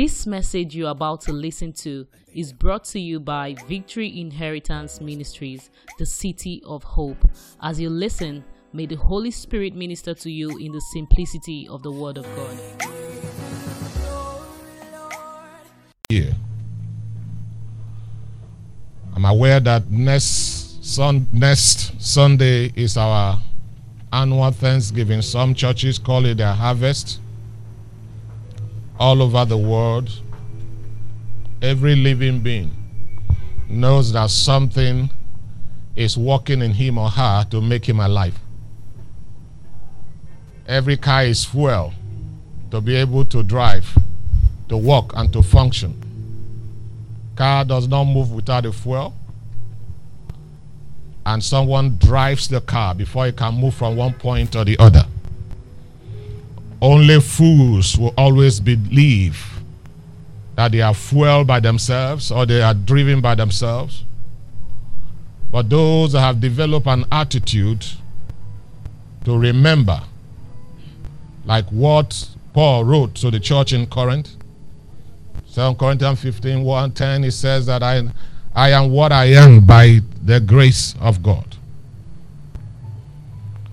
This message you're about to listen to is brought to you by Victory Inheritance Ministries, the City of Hope. As you listen, may the Holy Spirit minister to you in the simplicity of the Word of God. Here. I'm aware that next, sun, next Sunday is our annual Thanksgiving. Some churches call it their harvest all over the world, every living being knows that something is working in him or her to make him alive. Every car is fuel to be able to drive, to walk, and to function. Car does not move without a fuel. And someone drives the car before it can move from one point to the other. Only fools will always believe that they are fueled by themselves or they are driven by themselves. But those that have developed an attitude to remember, like what Paul wrote to the church in Corinth, 2 Corinthians 15 1 10, he says that I, I am what I am by the grace of God.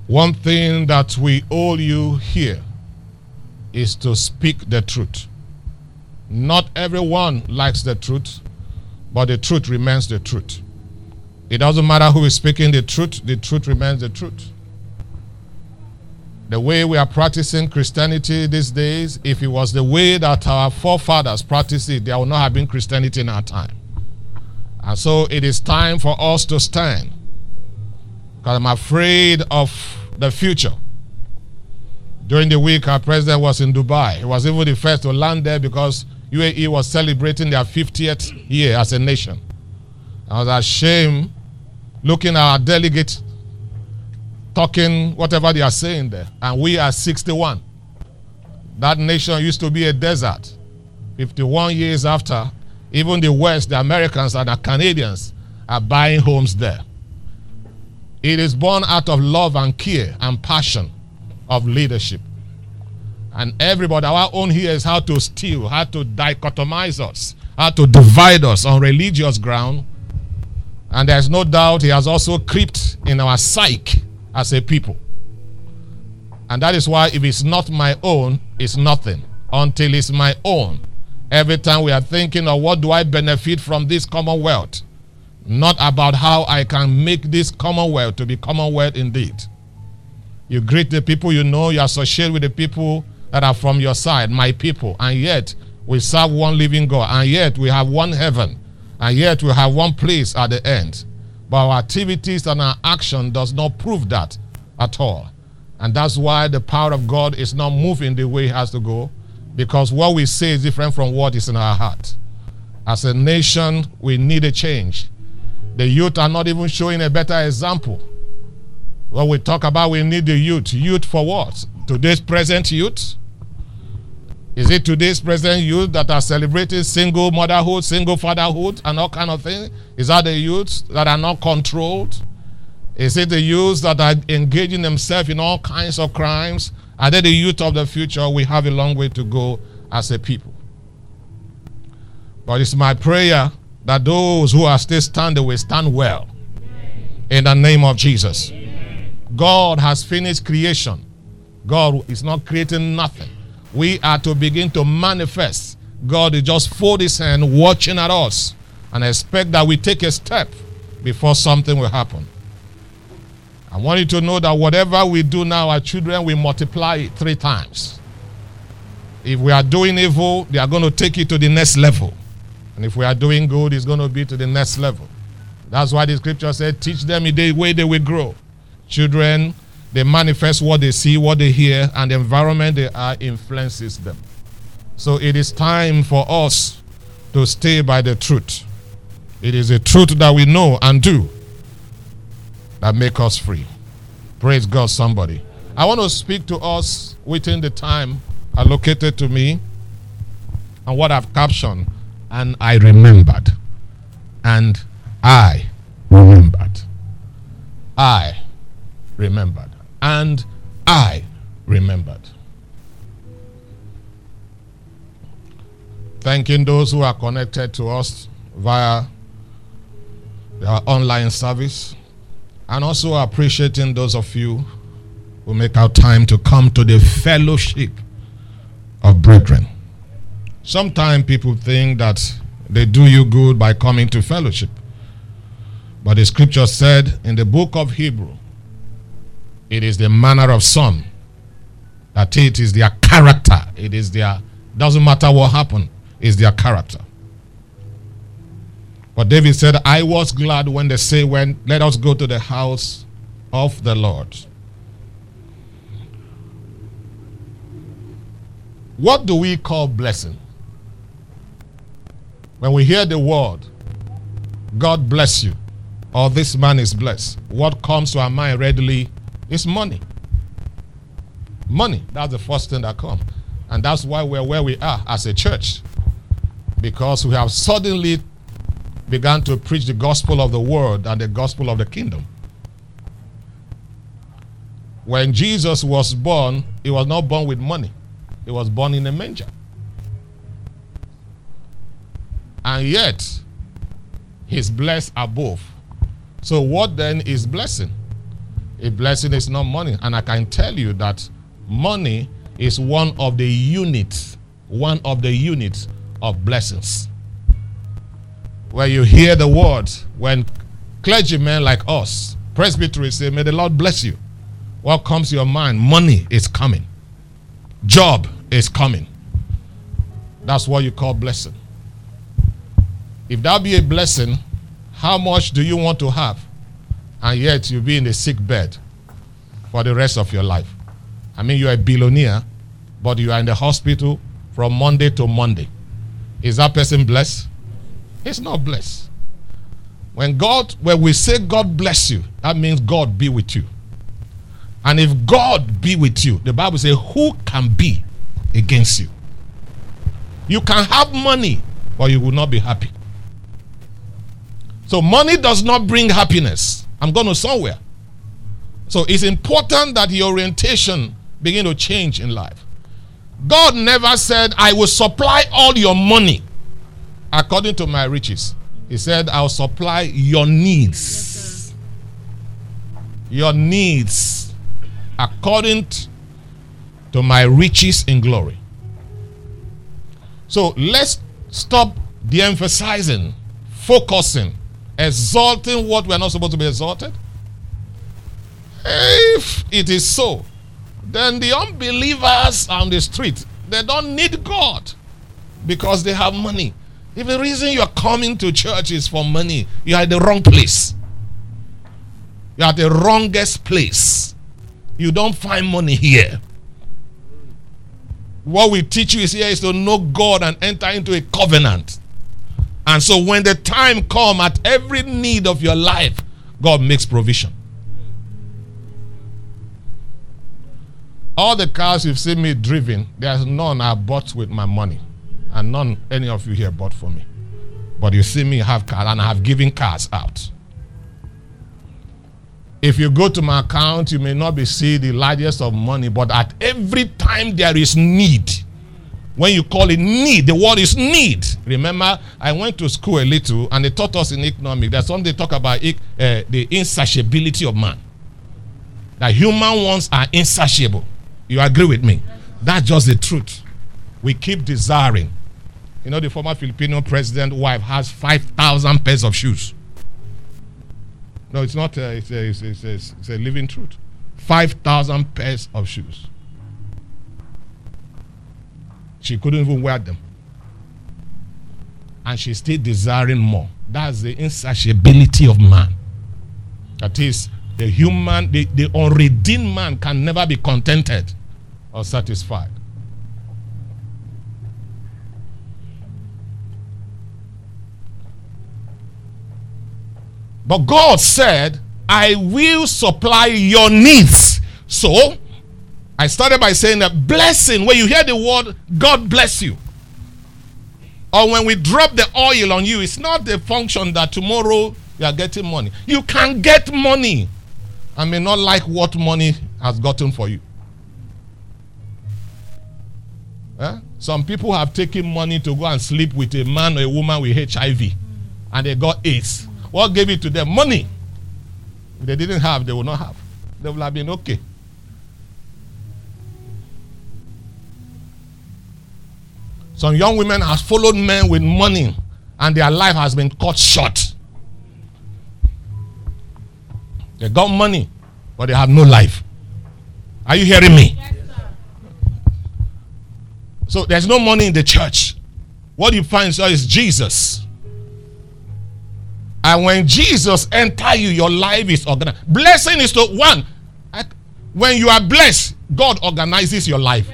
One thing that we owe you here is to speak the truth. Not everyone likes the truth, but the truth remains the truth. It doesn't matter who is speaking the truth, the truth remains the truth. The way we are practicing Christianity these days, if it was the way that our forefathers practiced it, there would not have been Christianity in our time. And so it is time for us to stand. Because I'm afraid of the future. During the week, our president was in Dubai. He was even the first to land there because UAE was celebrating their 50th year as a nation. I was ashamed looking at our delegates talking whatever they are saying there. And we are 61. That nation used to be a desert. 51 years after, even the West, the Americans, and the Canadians are buying homes there. It is born out of love and care and passion of leadership. And everybody, our own here is how to steal, how to dichotomize us, how to divide us on religious ground. And there's no doubt he has also crept in our psyche as a people. And that is why if it's not my own, it's nothing until it's my own. Every time we are thinking of what do I benefit from this commonwealth, not about how I can make this commonwealth to be commonwealth indeed. You greet the people you know, you associate with the people that are from your side, my people, and yet we serve one living God, and yet we have one heaven, and yet we have one place at the end. But our activities and our action does not prove that at all. And that's why the power of God is not moving the way it has to go, because what we say is different from what is in our heart. As a nation, we need a change. The youth are not even showing a better example. When we talk about we need the youth, youth for what? Today's present youth? Is it today's present youth that are celebrating single motherhood, single fatherhood, and all kind of things? Is that the youth that are not controlled? Is it the youth that are engaging themselves in all kinds of crimes? Are they the youth of the future? We have a long way to go as a people. But it's my prayer that those who are still standing will stand well. In the name of Jesus. God has finished creation. God is not creating nothing. We are to begin to manifest. God is just fold his hand, watching at us, and expect that we take a step before something will happen. I want you to know that whatever we do now, our children will multiply it three times. If we are doing evil, they are going to take it to the next level. And if we are doing good, it's going to be to the next level. That's why the scripture said, teach them the way they will grow. Children, they manifest what they see, what they hear, and the environment they are influences them. So it is time for us to stay by the truth. It is a truth that we know and do that make us free. Praise God, somebody. I want to speak to us within the time allocated to me and what I've captioned, and I remembered. And I remembered. I remembered. And I remembered. Thanking those who are connected to us via our online service. And also appreciating those of you who make our time to come to the fellowship of brethren. Sometimes people think that they do you good by coming to fellowship. But the scripture said in the book of Hebrew, it is the manner of some that it is their character. It is their, doesn't matter what happened, is their character. But David said, I was glad when they say, when let us go to the house of the Lord. What do we call blessing? When we hear the word, God bless you, or this man is blessed, what comes to our mind readily is money. Money, that's the first thing that comes. And that's why we're where we are as a church. Because we have suddenly begun to preach the gospel of the world and the gospel of the kingdom. When Jesus was born, he was not born with money, he was born in a manger. And yet, he's blessed above. So, what then is blessing? A blessing is not money. And I can tell you that money is one of the units, one of the units of blessings. Where you hear the word, when clergymen like us, presbytery say, May the Lord bless you. What comes to your mind? Money is coming. Job is coming. That's what you call blessing. If that be a blessing, how much do you want to have? And yet you'll be in a sick bed for the rest of your life. I mean, you're a billionaire, but you are in the hospital from Monday to Monday. Is that person blessed? It's not blessed. When God, when we say God bless you, that means God be with you. And if God be with you, the Bible says, who can be against you? You can have money, but you will not be happy. So money does not bring happiness. I'm going to somewhere. So it's important that the orientation begin to change in life. God never said, I will supply all your money according to my riches. He said, I'll supply your needs. your needs according to my riches in glory. So let's stop de emphasizing, focusing, exalting what we're not supposed to be exalted. If it is so, then the unbelievers on the street, they don't need God because they have money. If the reason you're coming to church is for money, you're at the wrong place. You're at the wrongest place. You don't find money here. What we teach you is here is to know God and enter into a covenant. And so when the time come at every need of your life, God makes provision. All the cars you've seen me driving, there's none I bought with my money. And none any of you here bought for me. But you see me have cars and I have given cars out. If you go to my account, you may not be see the largest of money, but at every time there is need, when you call it need, the word is need. Remember, I went to school a little and they taught us in economics. There's something they talk about uh, the insatiability of man. That human wants are insatiable. You agree with me? That's just the truth. We keep desiring. You know, the former Filipino president wife has 5,000 pairs of shoes. No, it's not, a, it's, a, it's, a, it's a living truth. 5,000 pairs of shoes. She couldn't even wear them. And she's still desiring more. That's the insatiability of man. That is, the human, the, the unredeemed man can never be contented or satisfied. But God said, I will supply your needs. So, I started by saying that blessing, when you hear the word, God bless you. Or when we drop the oil on you, it's not the function that tomorrow you are getting money. You can get money I may not like what money has gotten for you. Eh? Some people have taken money to go and sleep with a man or a woman with HIV and they got AIDS. What gave it to them? Money. If they didn't have, they would not have. They would have been okay. Some young women have followed men with money and their life has been cut short. They got money, but they have no life. Are you hearing me? Yes, so there's no money in the church. What you find so is Jesus. And when Jesus enter you, your life is organized. Blessing is to one. When you are blessed, God organizes your life.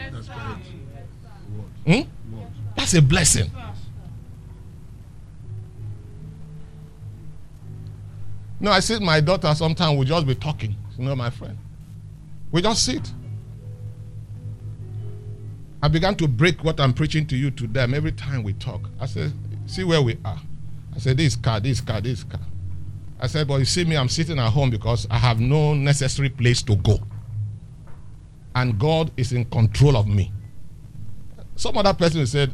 Hmm? That's a blessing. No, I see my daughter sometimes will just be talking. Know, my friend. We just sit. I began to break what I'm preaching to you to them every time we talk. I said, see where we are. I said, this car, this car, this car. I said, but you see me, I'm sitting at home because I have no necessary place to go. And God is in control of me. Some other person said,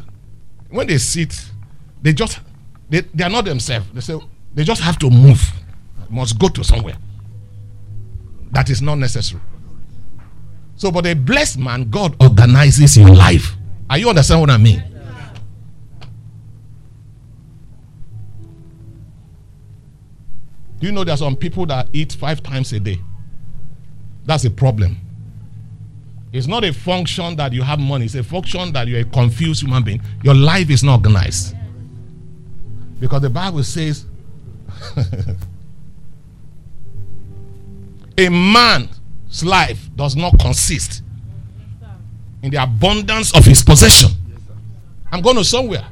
when they sit, they just, they, they are not themselves. They say, they just have to move, must go to somewhere. That is not necessary. So, but a blessed man, God organizes your life. Are you understand what I mean? Do you know there are some people that eat five times a day? That's a problem. It's not a function that you have money, it's a function that you're a confused human being. Your life is not organized. Because the Bible says a man's life does not consist in the abundance of his possession. I'm going to somewhere.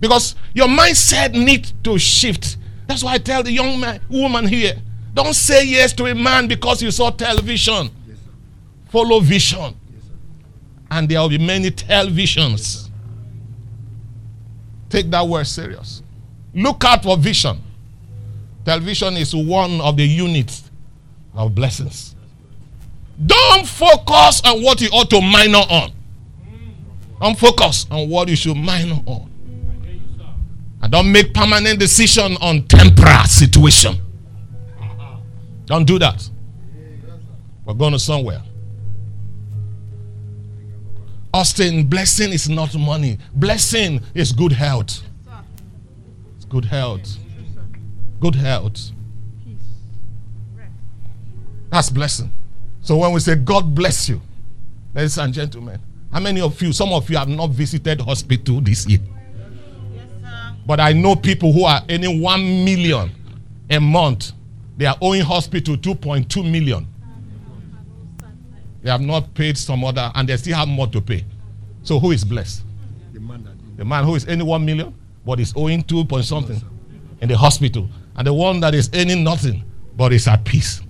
Because your mindset needs to shift. That's why I tell the young man, woman here, don't say yes to a man because you saw television. Follow vision. and there will be many televisions. Take that word serious. Look out for vision. Television is one of the units of blessings. Don't focus on what you ought to minor on. Don't focus on what you should minor on. And don't make permanent decision on temporal situation. Don't do that. We're going to somewhere. Austin, blessing is not money. Blessing is good health. It's good health. Good health. That's blessing. So when we say God bless you, ladies and gentlemen, how many of you, some of you have not visited hospital this year? Yes, but I know people who are earning 1 million a month. They are owing hospital 2.2 million. They have not paid some other, and they still have more to pay. So who is blessed? The man who is earning 1 million, but is owing 2 point something in the hospital. And the one that is earning nothing, but is at peace.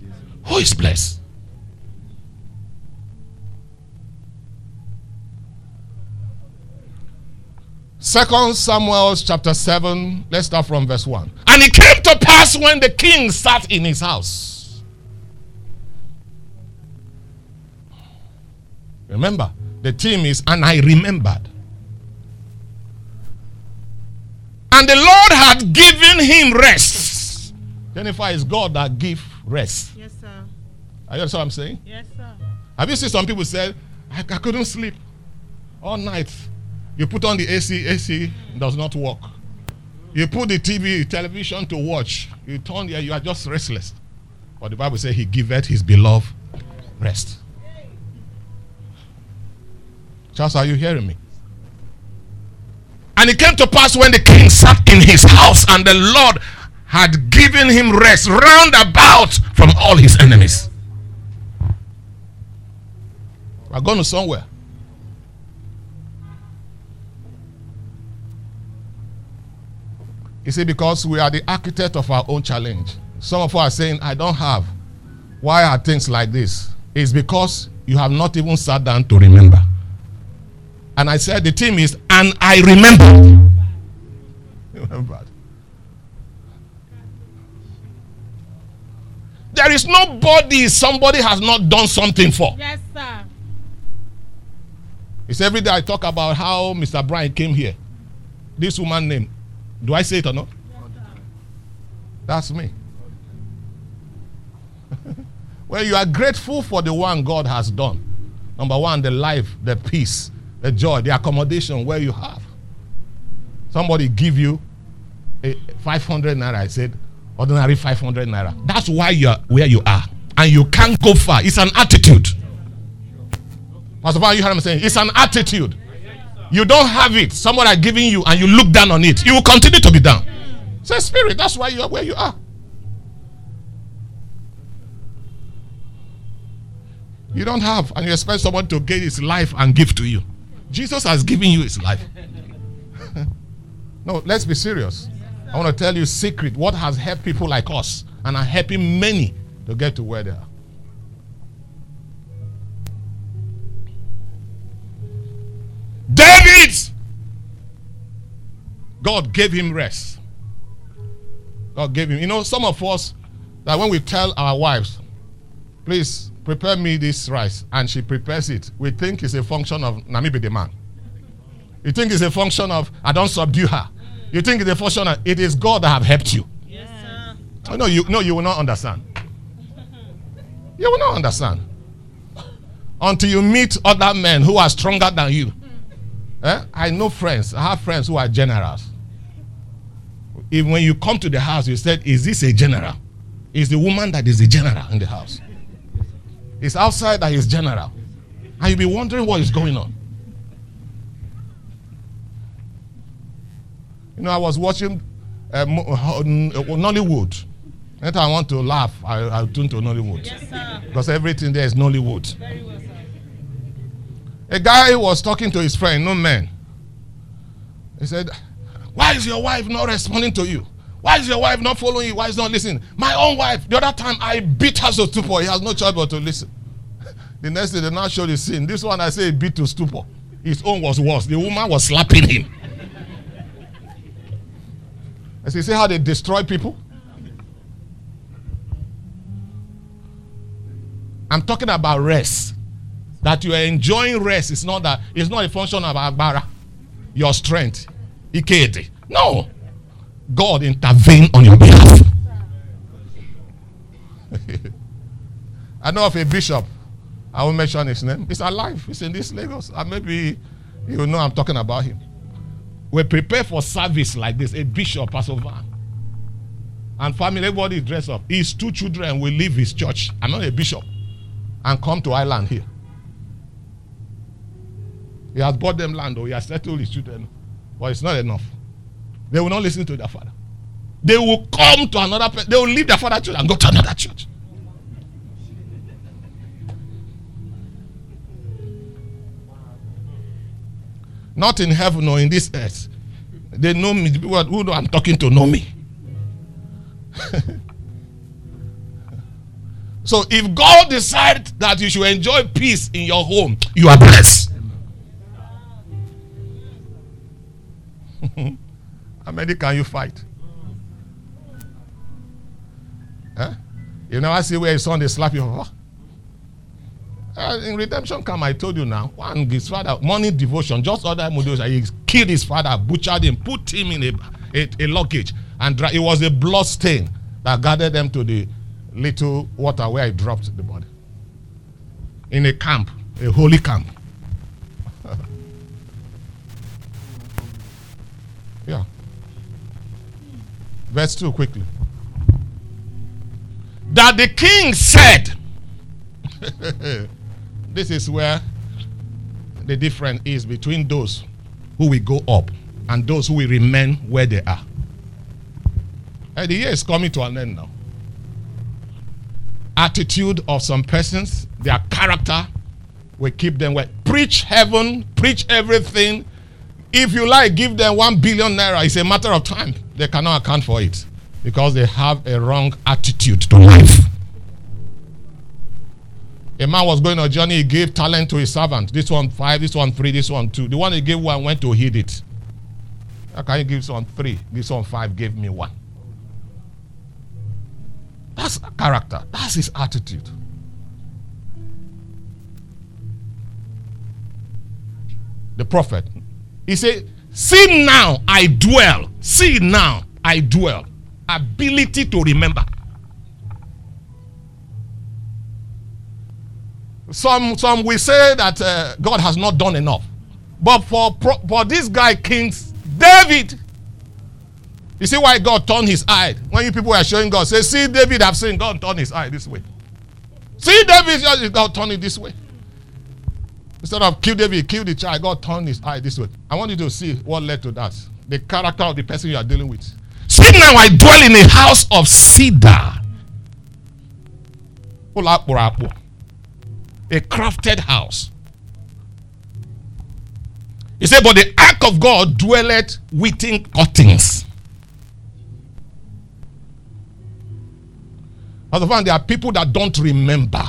Who is blessed? Second Samuel chapter 7, let's start from verse 1. And it came to pass when the king sat in his house. Remember, the theme is, and I remembered. And the Lord had given him rest. Jennifer is God that give rest. Yes, sir. Are you understand what I'm saying? Yes, sir. Have you seen some people say, I, I couldn't sleep all night. You put on the AC, AC does not work. You put the TV, television to watch. You turn there, you are just restless. But the Bible says he giveth his beloved rest. Charles, are you hearing me? And it came to pass when the king sat in his house and the Lord had given him rest round about from all his enemies. We're going to somewhere. You see, because we are the architect of our own challenge. Some of us are saying, I don't have. Why are things like this? It's because you have not even sat down to remember. And I said, the team is, and I remember. Remembered. There is nobody somebody has not done something for. Yes, sir. It's every day I talk about how Mr. Brian came here. This woman name. Do I say it or not? That's me. well, you are grateful for the one God has done. Number one, the life, the peace, the joy, the accommodation where you have. Somebody give you a 500 naira. I said, ordinary 500 naira. That's why you're where you are. And you can't go far. It's an attitude. Pastor Paul, you heard him saying, it's an attitude. You don't have it. Someone are giving you and you look down on it. You will continue to be down. Say spirit, that's why you are where you are. You don't have, and you expect someone to get his life and give to you. Jesus has given you his life. no, let's be serious. I want to tell you secret what has helped people like us and are helping many to get to where they are. David! God gave him rest. God gave him. You know, some of us, that when we tell our wives, please prepare me this rice, and she prepares it, we think it's a function of Namibi the man. You think it's a function of I don't subdue her. You think it's a function of it is God that have helped you. Yes, sir. Oh, no, you no, you will not understand. You will not understand. Until you meet other men who are stronger than you. Eh? I know friends. I have friends who are generals. If when you come to the house, you said, Is this a general? Is the woman that is the general in the house. It's outside that is general. And you'll be wondering what is going on. You know, I was watching uh, uh Nollywood. Anytime I want to laugh, I, I tune to Nollywood. Yes, because everything there is Nollywood. Well, a guy was talking to his friend, no man. He said, Why is your wife not responding to you? Why is your wife not following you? Why is not listening? My own wife, the other time I beat her to stupor. He has no choice but to listen. The next day, they now show the scene. This one, I say, beat to stupor. His own was worse. The woman was slapping him. As you see how they destroy people? I'm talking about rest. That you are enjoying rest is not that it's not a function of agbara, your strength. Ikete. No. God intervene on your behalf. I know of a bishop. I won't mention his name. He's alive. He's in this Lagos. And maybe you know I'm talking about him. We prepare for service like this. A bishop, Pastor Van. And family, everybody dress up. His two children will leave his church. I'm not a bishop. And come to Ireland here. He has bought them land or he has settled his children. But it's not enough. They will not listen to their father. They will come to another place. They will leave their father church and go to another church. Not in heaven or in this earth. They know me. Who I'm talking to know me. so if God decides that you should enjoy peace in your home, you are blessed. How many can you fight? Huh? You never see where his son they slap you. Uh, in redemption come, I told you now. One his father, morning devotion, just other modules. He killed his father, butchered him, put him in a, a, a luggage, and dry, it was a blood stain that gathered them to the little water where I dropped the body. In a camp, a holy camp. Verse 2 quickly. That the king said, This is where the difference is between those who will go up and those who will remain where they are. And the year is coming to an end now. Attitude of some persons, their character will keep them where. Preach heaven, preach everything. If you like, give them one billion naira. It's a matter of time. They cannot account for it because they have a wrong attitude to life. A man was going on a journey, he gave talent to his servant. This one five, this one three, this one two. The one he gave one went to hid it. How can you give this one three? This one five gave me one. That's character. That's his attitude. the prophet. He said, See now I dwell. See now I dwell. Ability to remember. Some, some will say that uh, God has not done enough. But for, for this guy, King David, you see why God turned his eye? When you people are showing God, say, See, David, I've seen God turn his eye this way. See, David, God turn it this way. Instead of kill David, kill the child, God turned his eye this way. I want you to see what led to that. The character of the person you are dealing with. See now I dwell in a house of cedar. A crafted house. He said, But the ark of God dwelleth within cuttings. As of there are people that don't remember.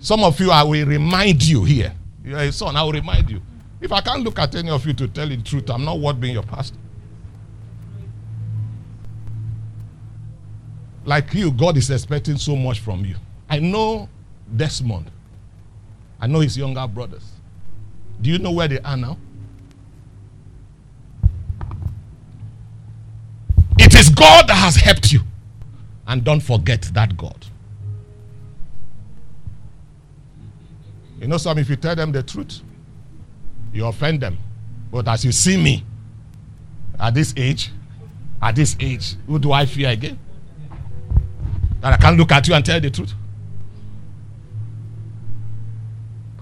Some of you, I will remind you here. You're a son, I will remind you. If I can't look at any of you to tell you the truth, I'm not worth being your pastor. Like you, God is expecting so much from you. I know Desmond. I know his younger brothers. Do you know where they are now? It is God that has helped you. And don't forget that God. You know, some if you tell them the truth, you offend them. But as you see me at this age, at this age, who do I fear again? That I can't look at you and tell the truth.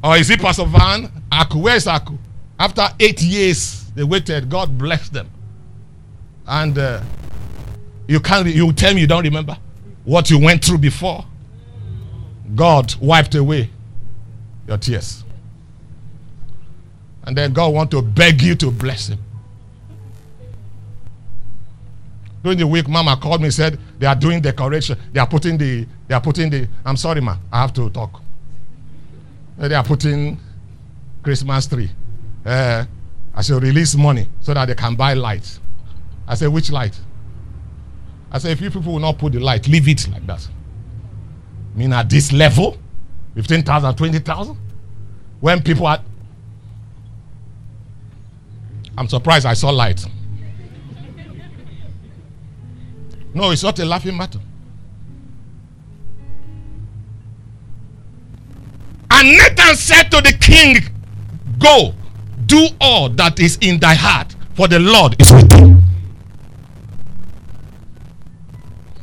Or is it Pastor Van? Aku, where's Aku? After eight years, they waited. God blessed them. And uh, you can't, you tell me you don't remember what you went through before. God wiped away your tears. And then God want to beg you to bless him. During the week, Mama called me said they are doing decoration. They are putting the they are putting the I'm sorry, ma, I have to talk. They are putting Christmas tree. Uh, I should release money so that they can buy lights. I said, which light? I said, if you people will not put the light, leave it like that. I mean, at this level, 15,000, 20,000? When people are. I'm surprised I saw light. No, it's not a laughing matter. And Nathan said to the king, Go, do all that is in thy heart, for the Lord is with you.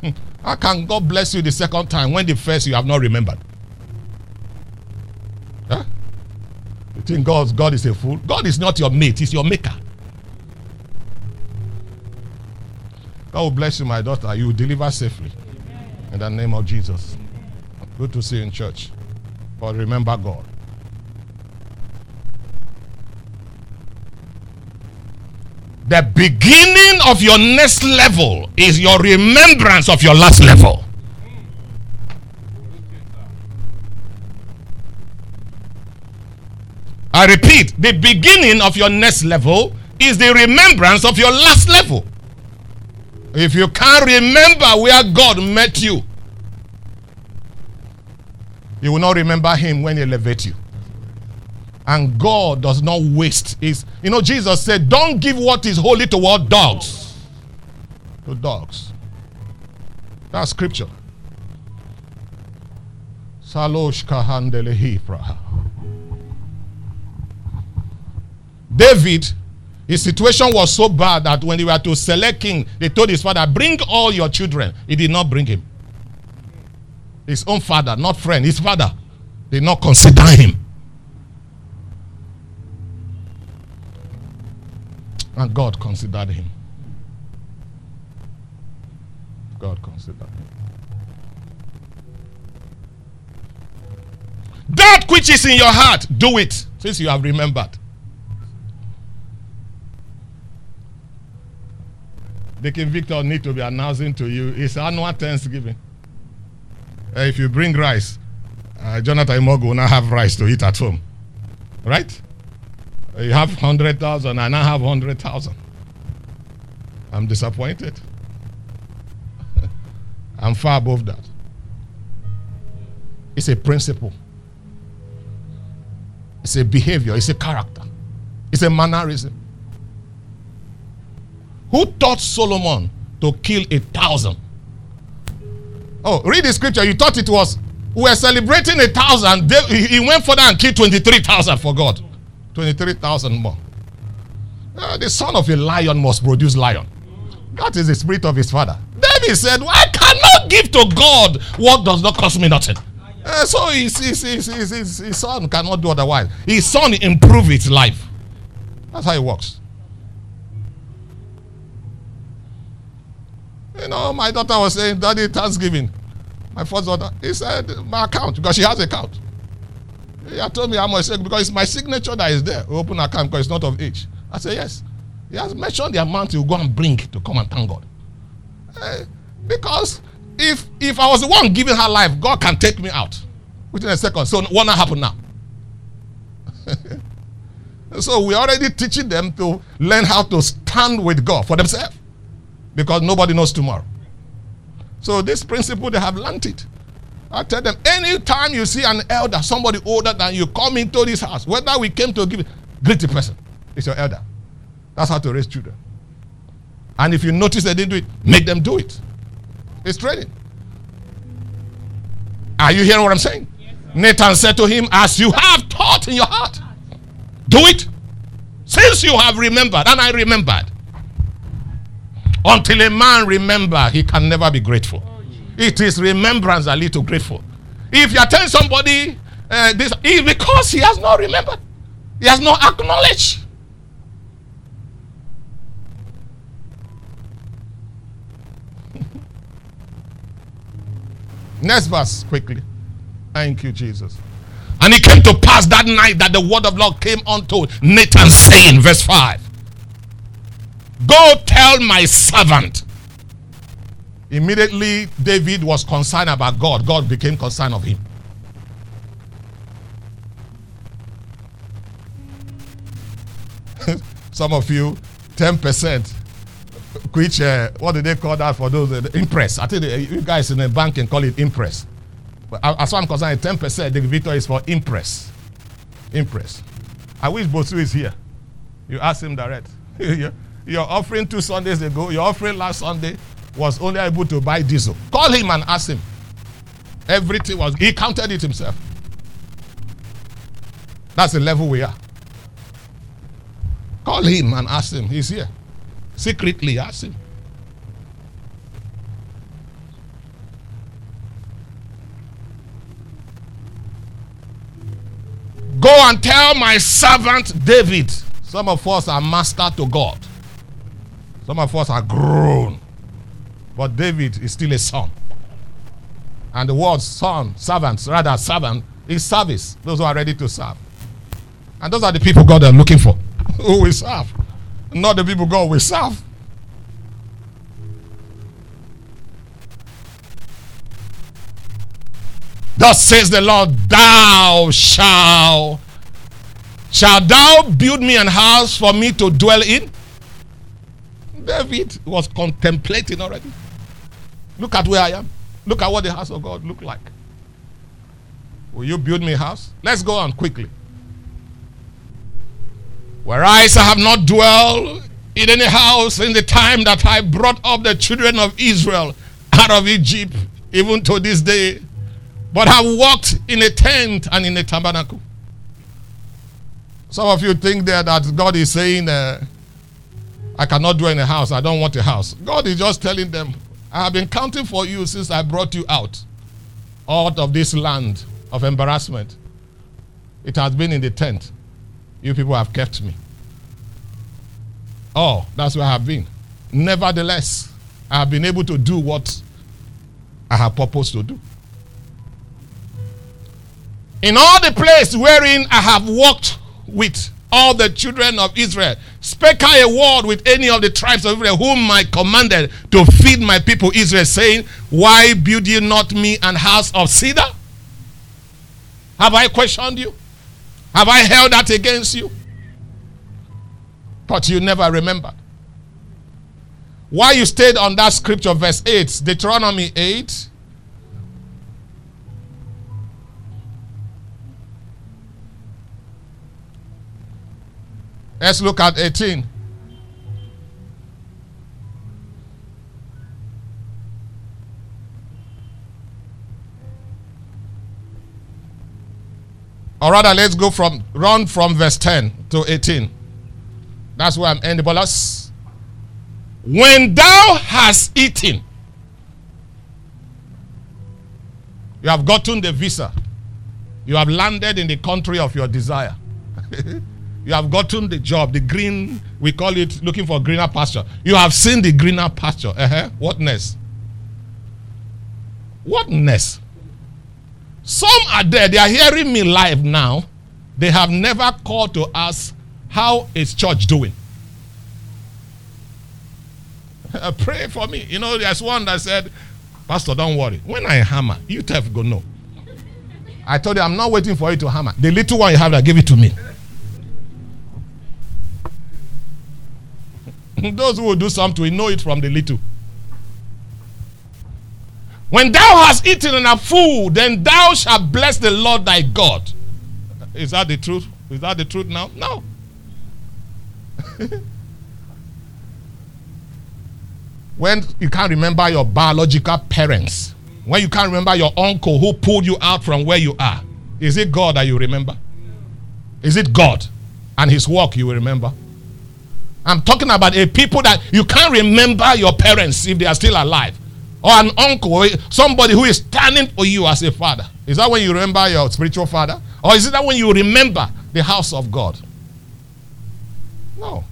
Hmm. How can God bless you the second time when the first you have not remembered? Huh? You think God, God is a fool? God is not your mate, He's your maker. God will bless you, my daughter. You will deliver safely. In the name of Jesus. Good to see you in church. But remember God. The beginning of your next level is your remembrance of your last level. I repeat, the beginning of your next level is the remembrance of your last level. If you can't remember where God met you, you will not remember him when he elevates you. And God does not waste his. You know, Jesus said, Don't give what is holy to what dogs. To dogs. That's scripture. Salosh kahandele David, his situation was so bad that when they were to select king, they told his father, Bring all your children. He did not bring him. His own father, not friend, his father, did not consider him. And God considered him. God considered him. That which is in your heart, do it since you have remembered. Deacon Victor need to be announcing to you his annual Thanksgiving. Uh, if you bring rice, uh, Jonathan Imogu will not have rice to eat at home. Right? You have 100,000 and I have 100,000. I'm disappointed. I'm far above that. It's a principle, it's a behavior, it's a character. It's a mannerism. Who taught Solomon to kill a thousand? Oh, read the scripture. You thought it was we were celebrating a thousand. He went further and killed 23,000 for God. 23,000 more. Uh, the son of a lion must produce lion. That is the spirit of his father. David said, well, I cannot give to God what does not cost me nothing. Uh, so his, his, his, his, son cannot do otherwise. His son improve his life. That's how it works. You know, my daughter was saying, Daddy, Thanksgiving. My first daughter, he said, my account, because she has an account. He had told me how much, because it's my signature that is there. Open account because it's not of age. I said, yes. He has mentioned the amount he will go and bring to come and thank God. Uh, because if if I was the one giving her life, God can take me out within a second. So what not happen now? so we're already teaching them to learn how to stand with God for themselves. Because nobody knows tomorrow. So this principle they have learned it. I tell them, anytime you see an elder, somebody older than you, come into this house, whether we came to give, greet the person. It's your elder. That's how to raise children. And if you notice they didn't do it, make them do it. It's training. Are you hearing what I'm saying? Yes, Nathan said to him, As you have taught in your heart, do it. Since you have remembered, and I remembered. Until a man remember, he can never be grateful. It is remembrance that lead to grateful. If you are telling somebody uh, this, it's because he has not remembered. He has not acknowledged. Next verse, quickly. Thank you, Jesus. And it came to pass that night that the word of Lord came unto Nathan, saying, verse 5 Go tell my servant. Immediately, David was concerned about God. God became concerned of him. Some of you, 10%, which, uh, what do they call that for those? Uh, imprest. I think the, you guys in the bank can call it imprest. But as far as I'm concerned, 10%, the victor is for imprest. Imprest. I wish Bosu is here. You ask him direct. your offering two Sundays ago, your offering last Sunday was only able to buy diesel. Call him and ask him. Everything was, he counted it himself. That's the level we are. Call him and ask him. He's here. Secretly ask him. Go and tell my servant David. Some of us are master to God. Some of us are grown. But David is still a son. And the word son, servants, rather servant, is service. Those who are ready to serve. And those are the people God are looking for. who will serve. Not the people God will serve. Thus says the Lord, Thou shalt shalt thou build me an house for me to dwell in? David was contemplating already. Look at where I am. Look at what the house of God look like. Will you build me a house? Let's go on quickly. Whereas I have not dwelled in any house in the time that I brought up the children of Israel out of Egypt, even to this day, but have walked in a tent and in a tabernacle. Some of you think there that God is saying, uh, I cannot dwell in a house, I don't want a house. God is just telling them, I have been counting for you since I brought you out, out of this land of embarrassment. It has been in the tent. You people have kept me. Oh, that's where I have been. Nevertheless, I have been able to do what I have purposed to do. In all the place wherein I have walked with all the children of Israel, spake I a word with any of the tribes of Israel, whom I commanded to feed my people Israel, saying, Why build ye not me an house of cedar? Have I questioned you? Have I held that against you? But you never remembered. Why you stayed on that scripture, verse 8, Deuteronomy 8. Let's look at 18. Or rather, let's go from run from verse 10 to 18. That's where I'm ending. But let's when thou hast eaten, you have gotten the visa. You have landed in the country of your desire. you have gotten the job, the green, we call it looking for greener pasture. You have seen the greener pasture. Uh-huh. What next? What next? Some are there, they are hearing me live now. They have never called to ask, How is church doing? Pray for me. You know, there's one that said, Pastor, don't worry. When I hammer, you tell go no. I told you, I'm not waiting for you to hammer. The little one you have, that give it to me. Those who will do something, we know it from the little. When thou hast eaten and art full, then thou shalt bless the Lord thy God. Is that the truth? Is that the truth now? No. when you can't remember your biological parents, when you can't remember your uncle who pulled you out from where you are, is it God that you remember? Is it God and his work you will remember? I'm talking about a people that you can't remember your parents if they are still alive or an uncle, somebody who is standing for you as a father. Is that when you remember your spiritual father? Or is it that when you remember the house of God? No.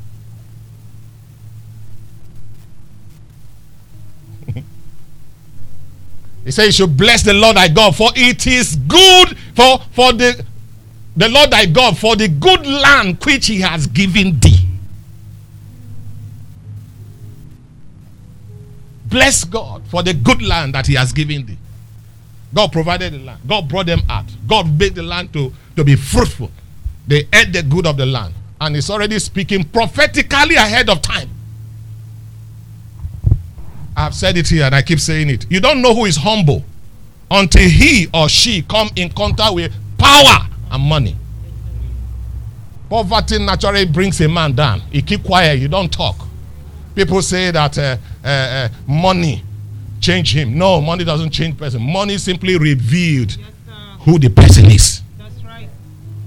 he says, You should bless the Lord thy God, for it is good for, for the, the Lord thy God, for the good land which he has given thee. Bless God for the good land that He has given thee. God provided the land. God brought them out. God made the land to, to be fruitful. They ate the good of the land. And He's already speaking prophetically ahead of time. I've said it here and I keep saying it. You don't know who is humble until he or she come in contact with power and money. Poverty naturally brings a man down. You keep quiet, you don't talk. People say that uh, uh, uh, money change him. No, money doesn't change person. Money simply revealed yes, who the person is. That's right.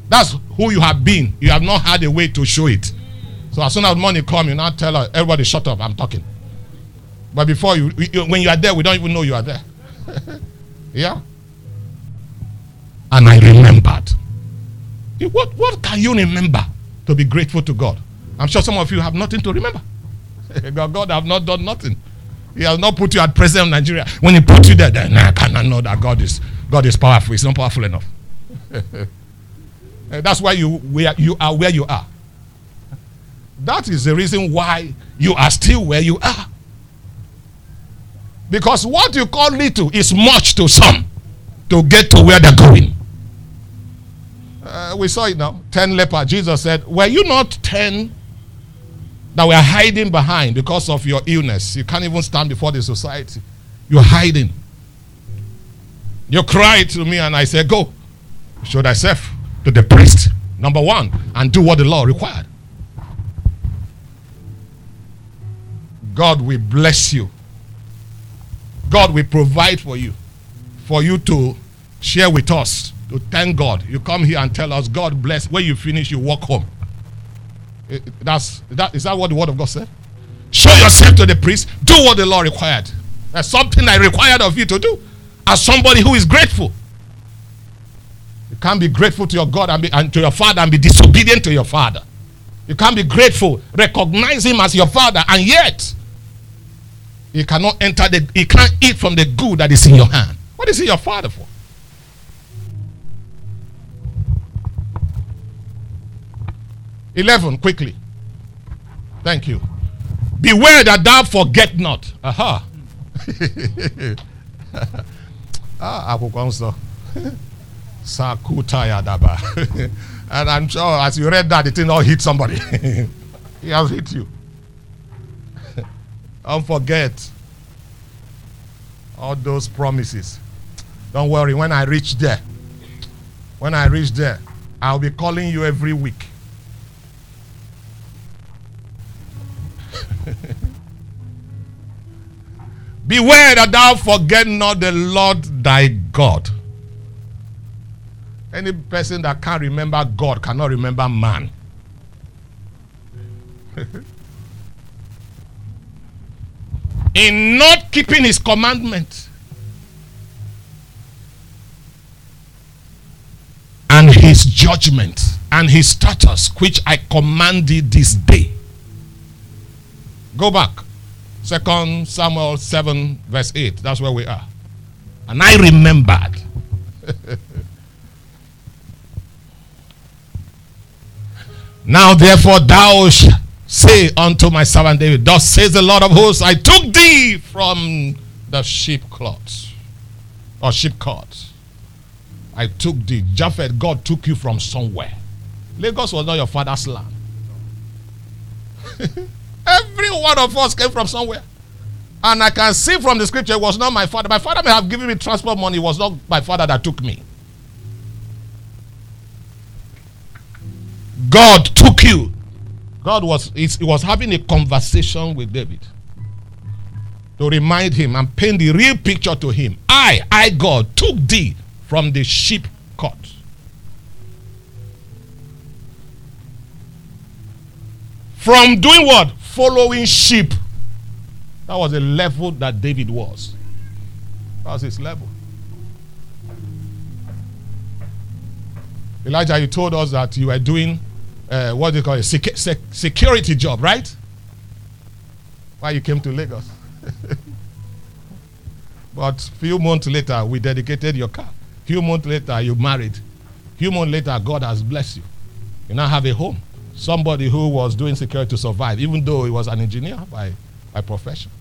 That's who you have been. You have not had a way to show it. Mm. So as soon as money come, you now tell her, everybody shut up, I'm talking. But before you, you, when you are there, we don't even know you are there. yeah. And I remembered. What, what can you remember to be grateful to God? I'm sure some of you have nothing to remember. God, have not done nothing. He has not put you at president of Nigeria. When he put you there, then I cannot know that God is God is powerful. He's not powerful enough. That's why you where you are where you are. That is the reason why you are still where you are. Because what you call little is much to some to get to where they're going. Uh, we saw it now. Ten lepers. Jesus said, Were you not ten that we are hiding behind because of your illness. You can't even stand before the society. You're hiding. You cried to me, and I said, Go. Show thyself to the priest, number one, and do what the law required. God will bless you. God will provide for you, for you to share with us, to thank God. You come here and tell us, God bless. When you finish, you walk home. That's that is that what the word of God said? Show yourself to the priest, do what the law required. That's something I required of you to do as somebody who is grateful. You can't be grateful to your God and, be, and to your father and be disobedient to your father. You can't be grateful, recognize him as your father, and yet he cannot enter the he can't eat from the good that is in your hand. What is he your father for? 11, quickly. Thank you. Beware that thou forget not. Aha. ah, akwụkwọ nsọ. Sakutaya daba. and I'm sure as you read that, it didn't all hit somebody. he has hit you. Don't forget all those promises. Don't worry, when I reach there, when I reach there, I'll be calling you every week Beware that thou forget not the Lord thy God. Any person that can't remember God cannot remember man. In not keeping his commandment and his judgment and his status, which I command thee this day. Go back. Second Samuel 7, verse 8. That's where we are. And I remembered. now therefore thou say unto my servant David, Thus says the Lord of hosts, I took thee from the sheep or sheep court. I took thee. Japheth, God took you from somewhere. Lagos was not your father's land. Every one of us came from somewhere. And I can see from the scripture, it was not my father. My father may have given me transport money. It was not my father that took me. God took you. God was, he was having a conversation with David to remind him and paint the real picture to him. I, I, God, took thee from the sheep court. From doing what? Following sheep. That was the level that David was. That was his level. Elijah, you told us that you were doing uh, what do you call a Sec- sec- security job, right? Why you came to Lagos. but few months later, we dedicated your car. Few months later, you married. Few months later, God has blessed you. You now have a home. Somebody who was doing security to survive, even though he was an engineer by, by profession.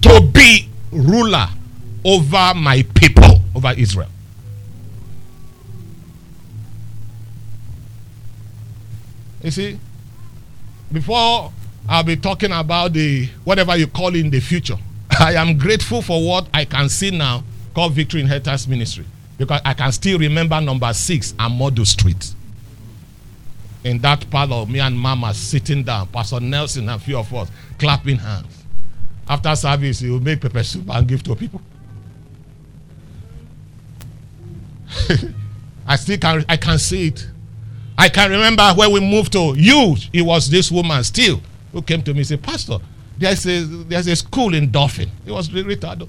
To be ruler over my people, over Israel. You see, before I'll be talking about the whatever you call in the future, I am grateful for what I can see now called Victory in Inheritance Ministry because I can still remember number six Amodu Street. In that parlor, me and Mama sitting down, Pastor Nelson and a few of us clapping hands. After service, he will make pepper soup and give to people. I still can I can see it. I can remember when we moved to you, it was this woman still who came to me and said, Pastor, there's a there's a school in Dolphin. It was retarded.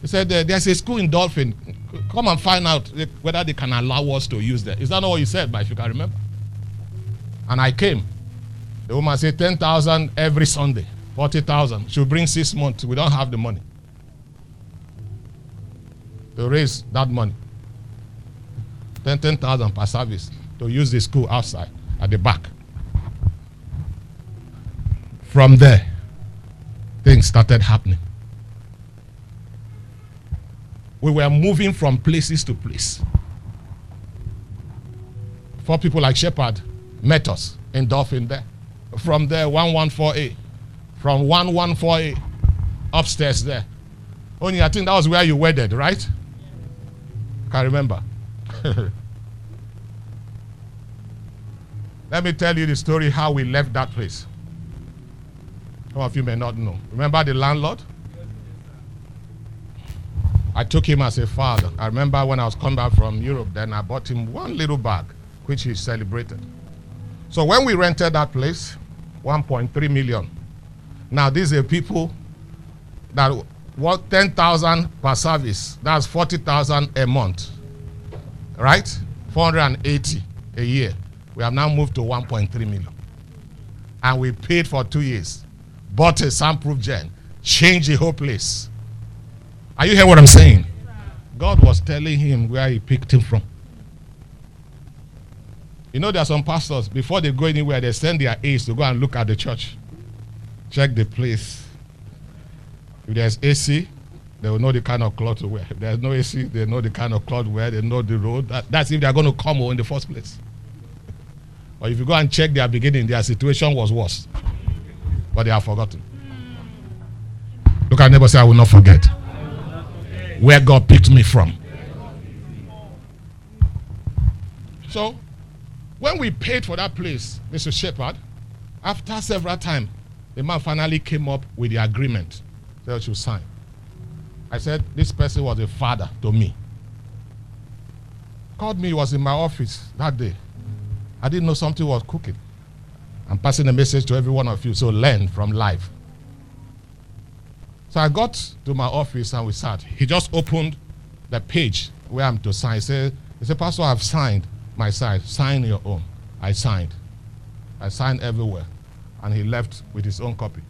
He said, uh, There's a school in Dolphin. Come and find out whether they can allow us to use that. Is that not what you said, but if you can remember? And I came. The woman said 10,000 every Sunday, 40,000. She'll bring six months. We don't have the money to raise that money. 10,000 10, per service to use the school outside at the back. From there, things started happening. We were moving from places to place. Four people like Shepard met us in Dolphin there. From there, 114A. From 114A, upstairs there. Only I think that was where you wedded, right? Can't remember. Let me tell you the story how we left that place. Some of you may not know. Remember the landlord? I took him as a father. I remember when I was coming back from Europe, then I bought him one little bag, which he celebrated. So when we rented that place, 1.3 million. Now these are people that what 10,000 per service. That's 40,000 a month. Right? 480 a year. We have now moved to 1.3 million. And we paid for two years. Bought a soundproof gen. Changed the whole place. Are you hearing what I'm saying? God was telling him where he picked him from. You know, there are some pastors, before they go anywhere, they send their aides to go and look at the church, check the place. If there's AC, they will know the kind of cloth to wear. If there's no AC, they know the kind of cloth to wear, they know the road. That, that's if they're going to come in the first place. Or if you go and check their beginning, their situation was worse. But they have forgotten. Look at neighbor say, I will not forget where God picked me from. So, when we paid for that place, Mr. Shepard, after several times, the man finally came up with the agreement that you sign. I said, This person was a father to me. Called me, he was in my office that day. I didn't know something was cooking. I'm passing a message to every one of you, so learn from life. So I got to my office and we sat. He just opened the page where I'm to sign. He said, he said Pastor, I've signed my side. Sign your own. I signed. I signed everywhere. And he left with his own copy.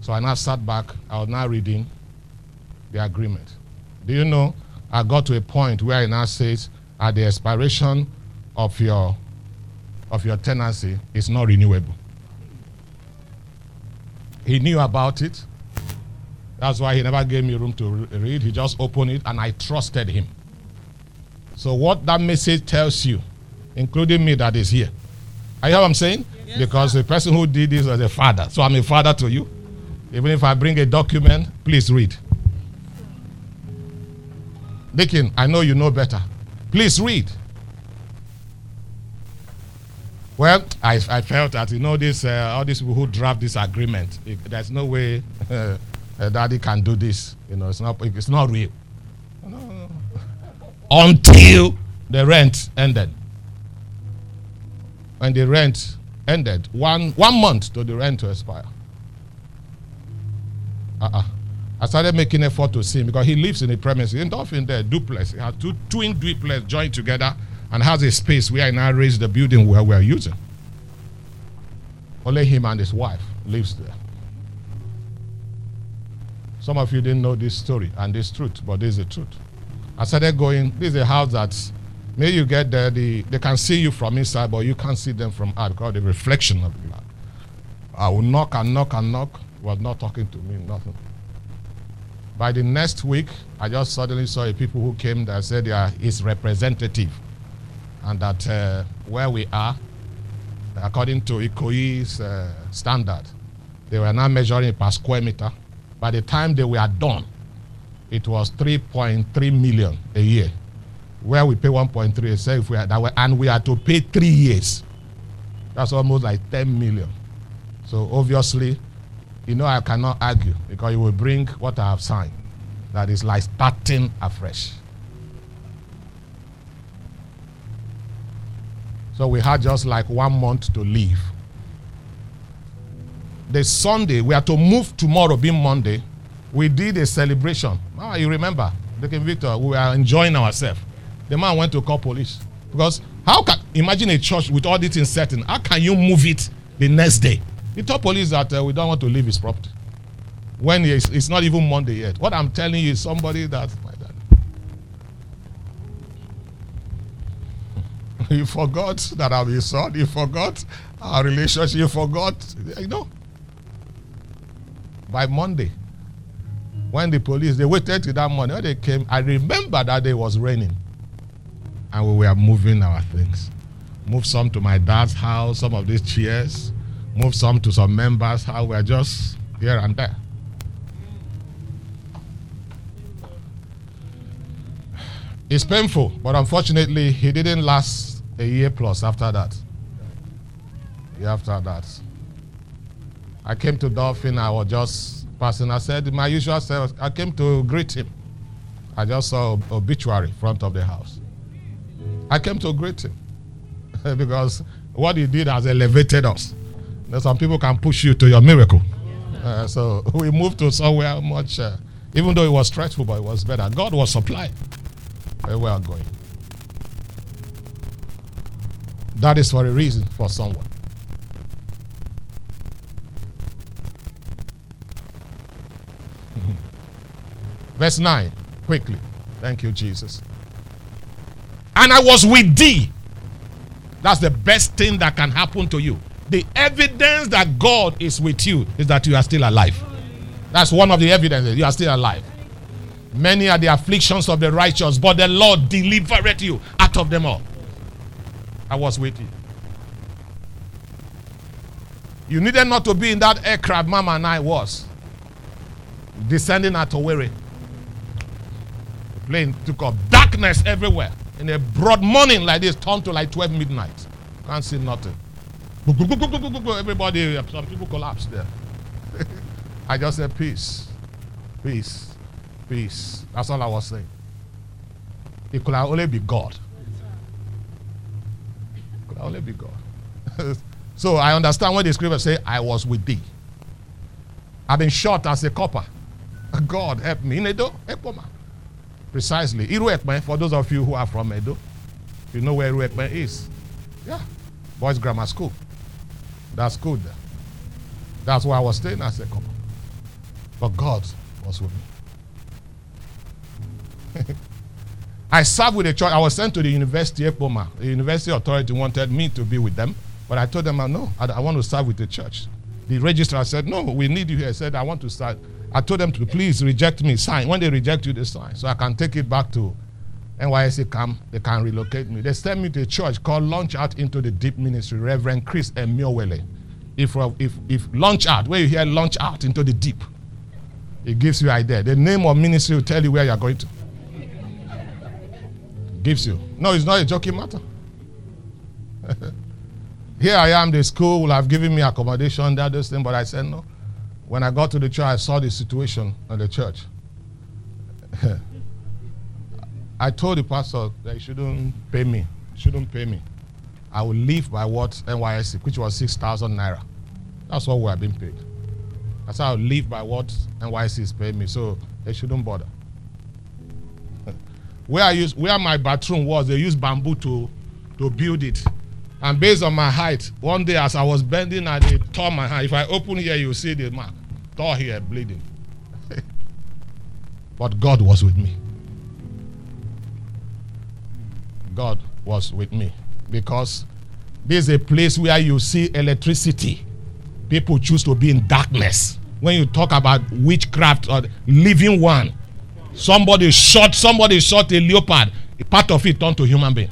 So I now sat back. I was now reading the agreement. Do you know? I got to a point where it now says, at the expiration of your of your tenancy, is not renewable. He knew about it. That's why he never gave me room to read. He just opened it and I trusted him. So, what that message tells you, including me that is here, I hear what I'm saying? Yes, because sir. the person who did this was a father. So, I'm a father to you. Even if I bring a document, please read. Deacon, I know you know better. Please read. Well, I, I felt that you know this uh, all these people who draft this agreement. It, there's no way uh, daddy can do this. You know, it's not it's not real. No, no. no. Until the rent ended. When the rent ended, one one month to the rent to expire. Uh-uh. I started making effort to see him because he lives in a premises. In Dolphin there, duplex. He has two twin duplex joined together and has a space where I now raise the building where we are using. Only him and his wife lives there. Some of you didn't know this story and this truth, but this is the truth. I started going, this is a house that may you get there, the, they can see you from inside, but you can't see them from out because the reflection of you. I will knock and knock and knock, was not talking to me, nothing. By the next week, I just suddenly saw a people who came that said they are his representative and that uh, where we are, according to ICOE's uh, standard, they were now measuring per square meter by the time they were done, it was 3.3 million a year. Where we pay 1.3, say if we are that way, and we are to pay three years. That's almost like 10 million. So obviously, you know I cannot argue because you will bring what I have signed. That is like starting afresh. So we had just like one month to leave the Sunday, we are to move tomorrow, being Monday. We did a celebration. Ah, you remember, Deacon Victor, we were enjoying ourselves. The man went to call police. Because how can, imagine a church with all this in setting, how can you move it the next day? He told police that uh, we don't want to leave his property. When it's, it's, not even Monday yet. What I'm telling you is somebody that, you forgot that I'm his son. You forgot our relationship. You forgot, you know by Monday. When the police, they waited till that morning. When they came, I remember that day was raining. And we were moving our things. Moved some to my dad's house, some of these chairs. Moved some to some members' house. We were just here and there. It's painful, but unfortunately, he didn't last a year plus after that. Year after that. I came to Dolphin, I was just passing. I said, my usual self, I came to greet him. I just saw obituary front of the house. I came to greet him because what he did has elevated us. Now, some people can push you to your miracle. Uh, so we moved to somewhere much, uh, even though it was stressful, but it was better. God was supplying where we are going. That is for a reason for someone. Verse 9, quickly. Thank you, Jesus. And I was with thee. That's the best thing that can happen to you. The evidence that God is with you is that you are still alive. That's one of the evidences. You are still alive. Many are the afflictions of the righteous, but the Lord delivered you out of them all. I was with you. You needed not to be in that aircraft Mama and I was. descending at Owerri. The plane took off. Darkness everywhere. In a broad morning like this, turned to like 12 midnight. Can't see nothing. Everybody, some people collapsed there. I just said, peace, peace, peace. That's all I was saying. It could only be God. Could only be God. so I understand when the scripture say, I was with thee. I've been shot as a copper. God help me. In Edo, Ekpoma. Precisely. Iru for those of you who are from Edo, you know where Iru is. Yeah. Boys Grammar School. That's good. That's why I was staying as a copper. But God was with me. I served with the church. I was sent to the University of Ekpoma. The university authority wanted me to be with them. But I told them, no, I, I want to serve with the church. The registrar said, no, we need you here. I said, I want to start. I told them to please reject me, sign. When they reject you, they sign. So I can take it back to NYSC camp. They can relocate me. They sent me to a church called Launch Out into the Deep Ministry, Reverend Chris Emiowele. If, if, if launch out, where you hear launch out into the deep, it gives you idea. The name of ministry will tell you where you're going to. Gives you. No, it's not a joking matter. Here I am, the school will have given me accommodation, that, this thing, but I said no. When I got to the church, I saw the situation at the church. I told the pastor that he shouldn't pay me. Shouldn't pay me. I will live by what NYSC, which was 6,000 naira. That's what we are being paid. That's how I live by what NYSC is paying me. So they shouldn't bother. Where I use where my bathroom was, they used bamboo to to build it. And based on my height, one day as I was bending and it tore my hand. If I open here, you see the mark. Tore here, bleeding. but God was with me. God was with me. Because this is a place where you see electricity people choose to be in darkness. When you talk about witchcraft or living one, somebody shot somebody shot a leopard, a part of it turned to human being.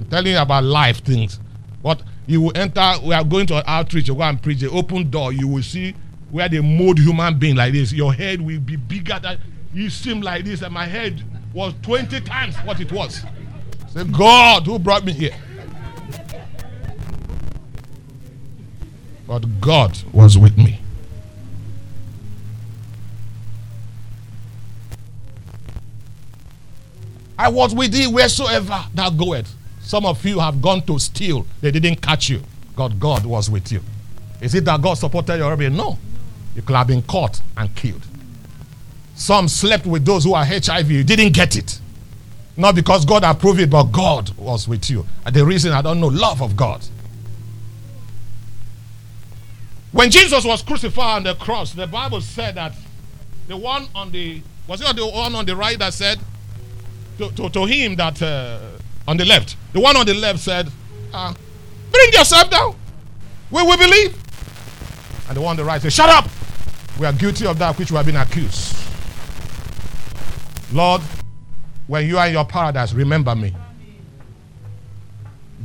I'm telling you about life things. What you will enter, we are going to outreach, you go and preach, the open door, you will see where they mold human being like this. Your head will be bigger than you seem like this, and my head was 20 times what it was. Say, God, who brought me here? But God was with me. I was with thee wheresoever thou goest. Some of you have gone to steal, they didn't catch you. God, God was with you. Is it that God supported your rebellion? No. You could have been caught and killed. Some slept with those who are HIV, you didn't get it. Not because God approved it, but God was with you. And the reason I don't know, love of God. When Jesus was crucified on the cross, the Bible said that the one on the was it the one on the right that said to, to, to him that uh, on the left, the one on the left said, uh, "Bring yourself down. We will believe." And the one on the right said, "Shut up. We are guilty of that which we have been accused." Lord, when you are in your paradise, remember me.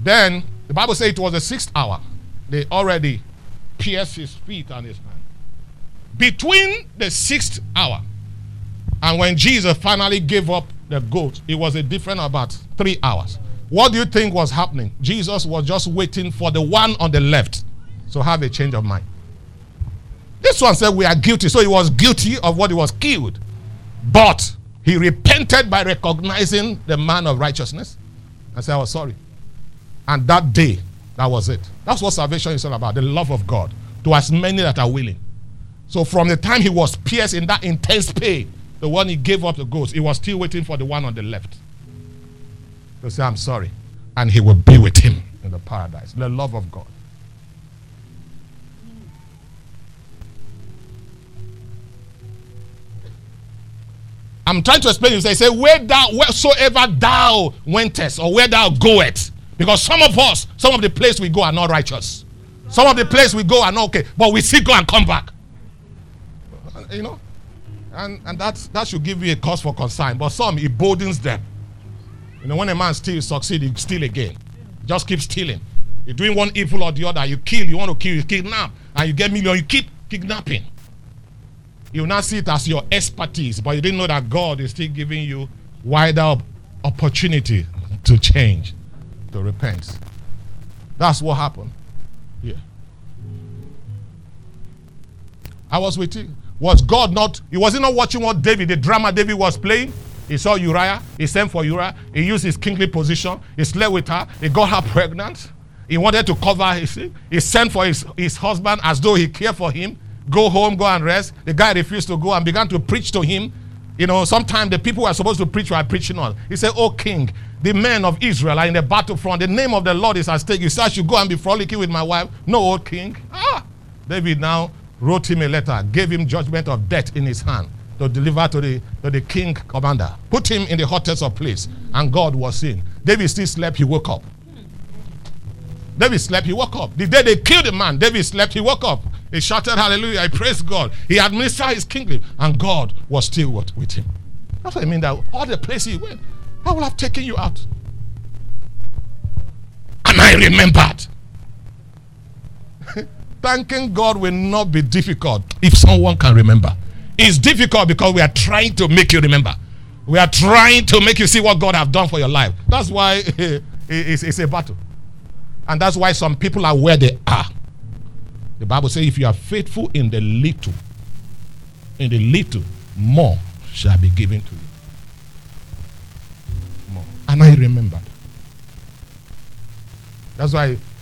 Then the Bible says it was the sixth hour. They already pierced his feet and his hand. Between the sixth hour and when Jesus finally gave up the goat, it was a different about three hours. What do you think was happening? Jesus was just waiting for the one on the left to have a change of mind. This one said, We are guilty. So he was guilty of what he was killed. But he repented by recognizing the man of righteousness and said, I was sorry. And that day, that was it. That's what salvation is all about the love of God to as many that are willing. So from the time he was pierced in that intense pain, the one he gave up the ghost, he was still waiting for the one on the left to say, I'm sorry. And he will be with him in the paradise. The love of God. I'm trying to explain to you. Say, say, where thou, wheresoever thou wentest, or where thou goest, because some of us, some of the place we go are not righteous. Some of the place we go are not okay, but we still go and come back. You know? And, and that, that should give you a cause for concern. But some, it boldens them. You know, when a man steals, succeed, he steal again. Just keep stealing. You're doing one evil or the other. You kill, you want to kill, you kidnap. and you get million, you keep kidnapping. You now see it as your expertise, but you didn't know that God is still giving you wider opportunity to change, to repent. That's what happened. Yeah. I was with you. Was God not? He wasn't not watching what David, the drama David was playing. He saw Uriah. He sent for Uriah. He used his kingly position. He slept with her. He got her pregnant. He wanted to cover his. He sent for his, his husband as though he cared for him. Go home, go and rest. The guy refused to go and began to preach to him. You know, sometimes the people who are supposed to preach were preaching on. He said, Oh, king, the men of Israel are in the battlefront. The name of the Lord is at stake. You say, I should go and be frolicking with my wife. No, old king. Ah! David now wrote him a letter, gave him judgment of death in his hand to deliver to the, to the king commander. Put him in the hottest of place. And God was seen. David still slept, he woke up. David slept, he woke up. The day they killed the man, David slept, he woke up. He shouted, Hallelujah, I praise God. He administered his kingdom, and God was still with, him. That's what I mean that all the places he went, I will have taken you out. And I remembered. Thanking God will not be difficult if someone can remember. It's difficult because we are trying to make you remember. We are trying to make you see what God have done for your life. That's why it's, a battle. And that's why some people are where they are. The Bible says, if you are faithful in the little, in the little, more shall be given to you. More. And I remembered. That's why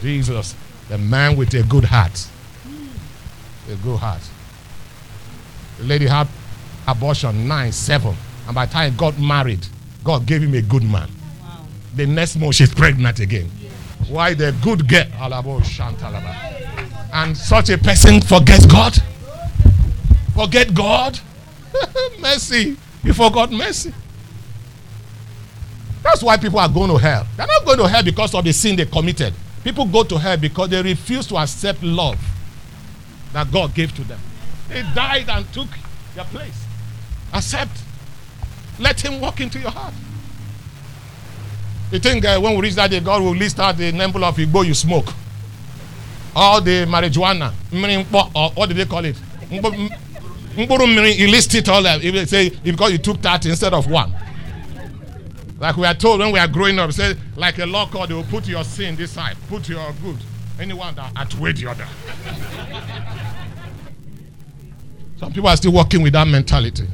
Jesus the man with a good heart a good heart the lady had abortion nine, seven. And by the time got married, God gave him a good man. Wow. The next month she's pregnant again. Yeah. Why the good girl? And such a person forgets God. Forget God. mercy. You forgot mercy. That's why people are going to hell. They're not going to hell because of the sin they committed. People go to hell because they refuse to accept love that God gave to them. He died and took your place. Accept. Let him walk into your heart. You think uh, when we reach that day, God will list out the number of Igbo you smoke? All the marijuana, or what do they call it? He list it all. He say because you took that instead of one. Like we are told when we are growing up, say like a law court, they will put your sin this side, put your good. Anyone that outweigh the other. Some people are still working with that mentality.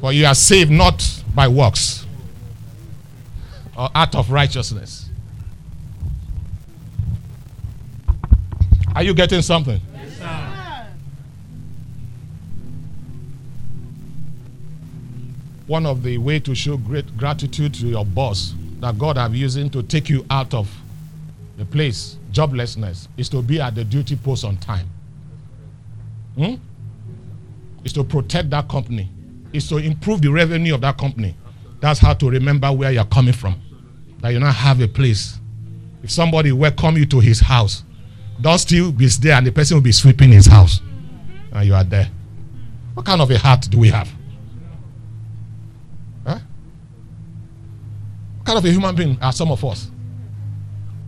For you are saved not by works or act of righteousness. Are you getting something? One of the way to show great gratitude to your boss that God have using to take you out of the place, joblessness, is to be at the duty post on time. Hmm? is to protect that company, is to improve the revenue of that company. That's how to remember where you're coming from. That you now have a place. If somebody welcome you to his house, don't still be there and the person will be sweeping his house. And you are there. What kind of a heart do we have? Huh? What kind of a human being are some of us?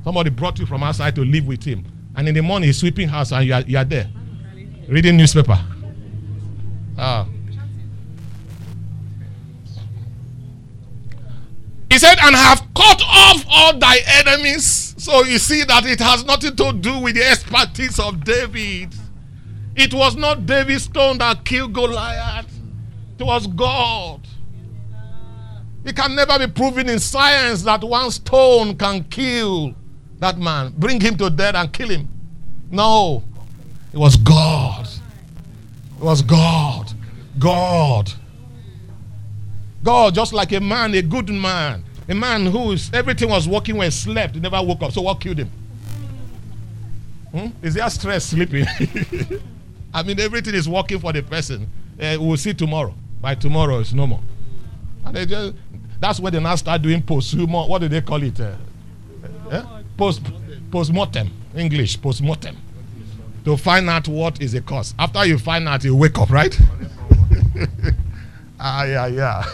Somebody brought you from outside to live with him. And in the morning, he's sweeping house and you are, you are there reading newspaper. Ah. He said, and have cut off all thy enemies. So you see that it has nothing to do with the expertise of David. It was not David's stone that killed Goliath, it was God. It can never be proven in science that one stone can kill that man, bring him to death and kill him. No, it was God. It was God. God. God, just like a man, a good man, a man whose everything was working when he slept, he never woke up. So what killed him? Hmm? Is there stress sleeping? I mean, everything is working for the person. Uh, we'll see tomorrow. By tomorrow, it's no more. And they just, that's where they now start doing post-human. What do they call it? Uh, uh, post post-mortem. English, post-mortem. To find out what is the cause. After you find out, you wake up, right? ah, yeah, yeah.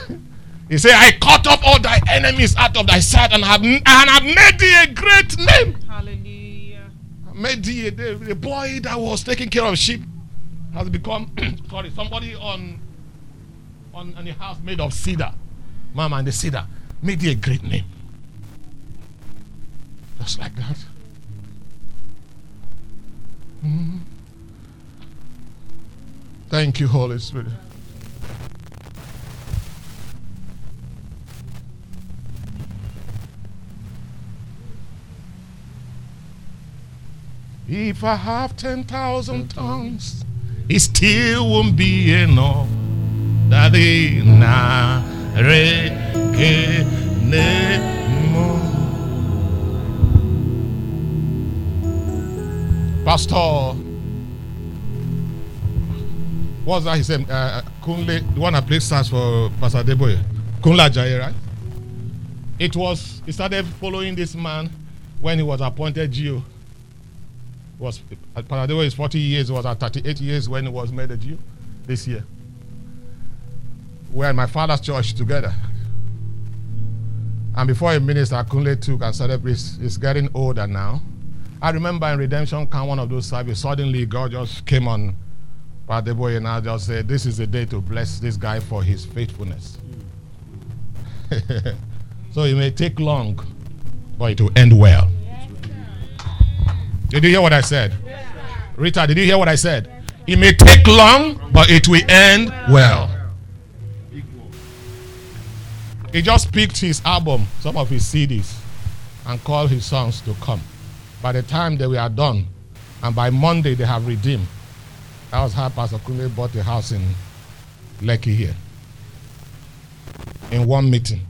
He said, I cut off all thy enemies out of thy sight and have, and have made thee a great name. Hallelujah. Made thee a, the, the boy that was taking care of sheep has become, sorry, somebody on, on, on a house made of cedar. Mama and the cedar made thee a great name. Just like that. Mm. Thank you, Holy Spirit. If I have 10,000 tongues, it still won't be enough. Daddy, na re ke ne mo. Pastor, what's that he said? Uh, Kunle, the one that plays stars for Pastor Adeboye. Kunle Ajayi, right? It was, he started following this man when he was appointed GO was Paradeo is 40 years, was at 38 years when he was made a Jew this year. We're in my father's church together. And before a minister, Kunle took and started, he's, he's getting older now. I remember in Redemption Camp, one of those services, suddenly God just came on Padeboy and I just said, This is the day to bless this guy for his faithfulness. so it may take long, but it will end well. Did you hear what I said? Rita, did you hear what I said? It may take long, but it will end well. He just picked his album, some of his CDs, and called his sons to come. By the time they were done, and by Monday they have redeemed. That was how Pastor Kunle bought the house in Lekki here. In one meeting,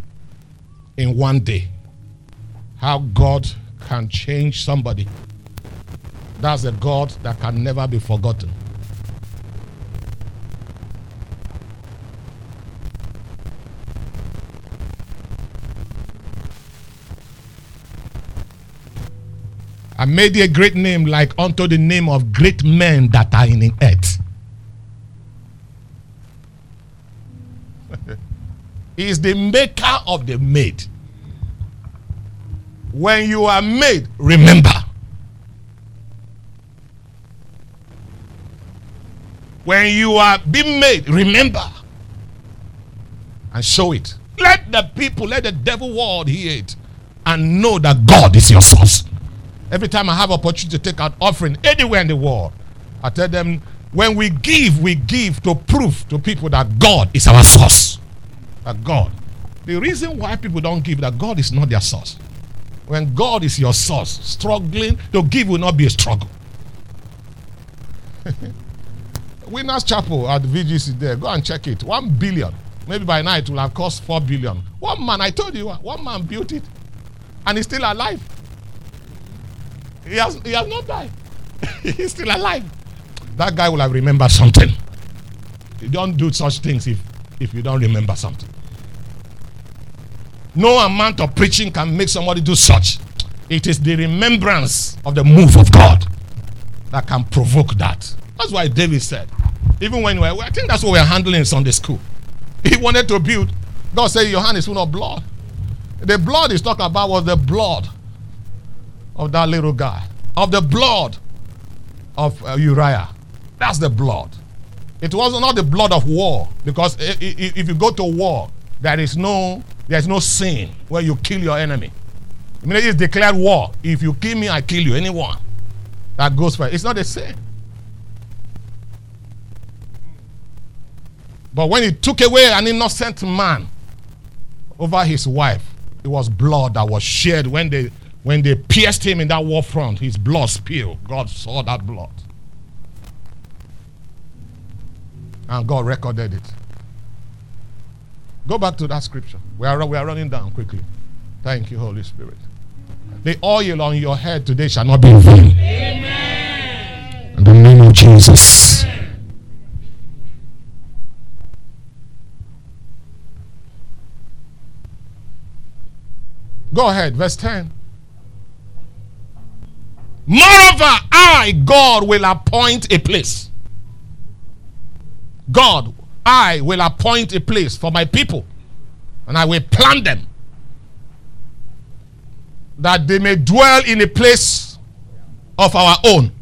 in one day. How God can change somebody that's a God that can never be forgotten. I made thee a great name like unto the name of great men that are in the earth. he is the maker of the made. When you are made, remember. When you are being made, remember and show it. Let the people, let the devil world hear it and know that God is your source. Every time I have opportunity to take out offering anywhere in the world, I tell them when we give, we give to prove to people that God is our source. That God. The reason why people don't give that God is not their source. When God is your source, struggling to give will not be a struggle. Winners Chapel at the VGC there. Go and check it. One billion. Maybe by now it will have cost four billion. One man, I told you, one man built it. And he's still alive. He has, he has not died. he's still alive. That guy will have remembered something. You don't do such things if, if you don't remember something. No amount of preaching can make somebody do such. It is the remembrance of the move of God that can provoke that. That's why David said, even when we I think that's what we're handling in Sunday school. He wanted to build. God said, Your hand is full of blood. The blood he's talking about was the blood of that little guy, of the blood of uh, Uriah. That's the blood. It was not the blood of war, because if you go to war, there is no there is no sin where you kill your enemy. I mean, it's declared war. If you kill me, I kill you. Anyone that goes for it. It's not the same. But when he took away an innocent man over his wife, it was blood that was shed when they when they pierced him in that war front. His blood spilled. God saw that blood. And God recorded it. Go back to that scripture. We are, we are running down quickly. Thank you, Holy Spirit. The oil on your head today shall not be in vain. Amen. In the name of Jesus. Go ahead, verse 10. Moreover, I, God, will appoint a place. God, I will appoint a place for my people, and I will plant them that they may dwell in a place of our own,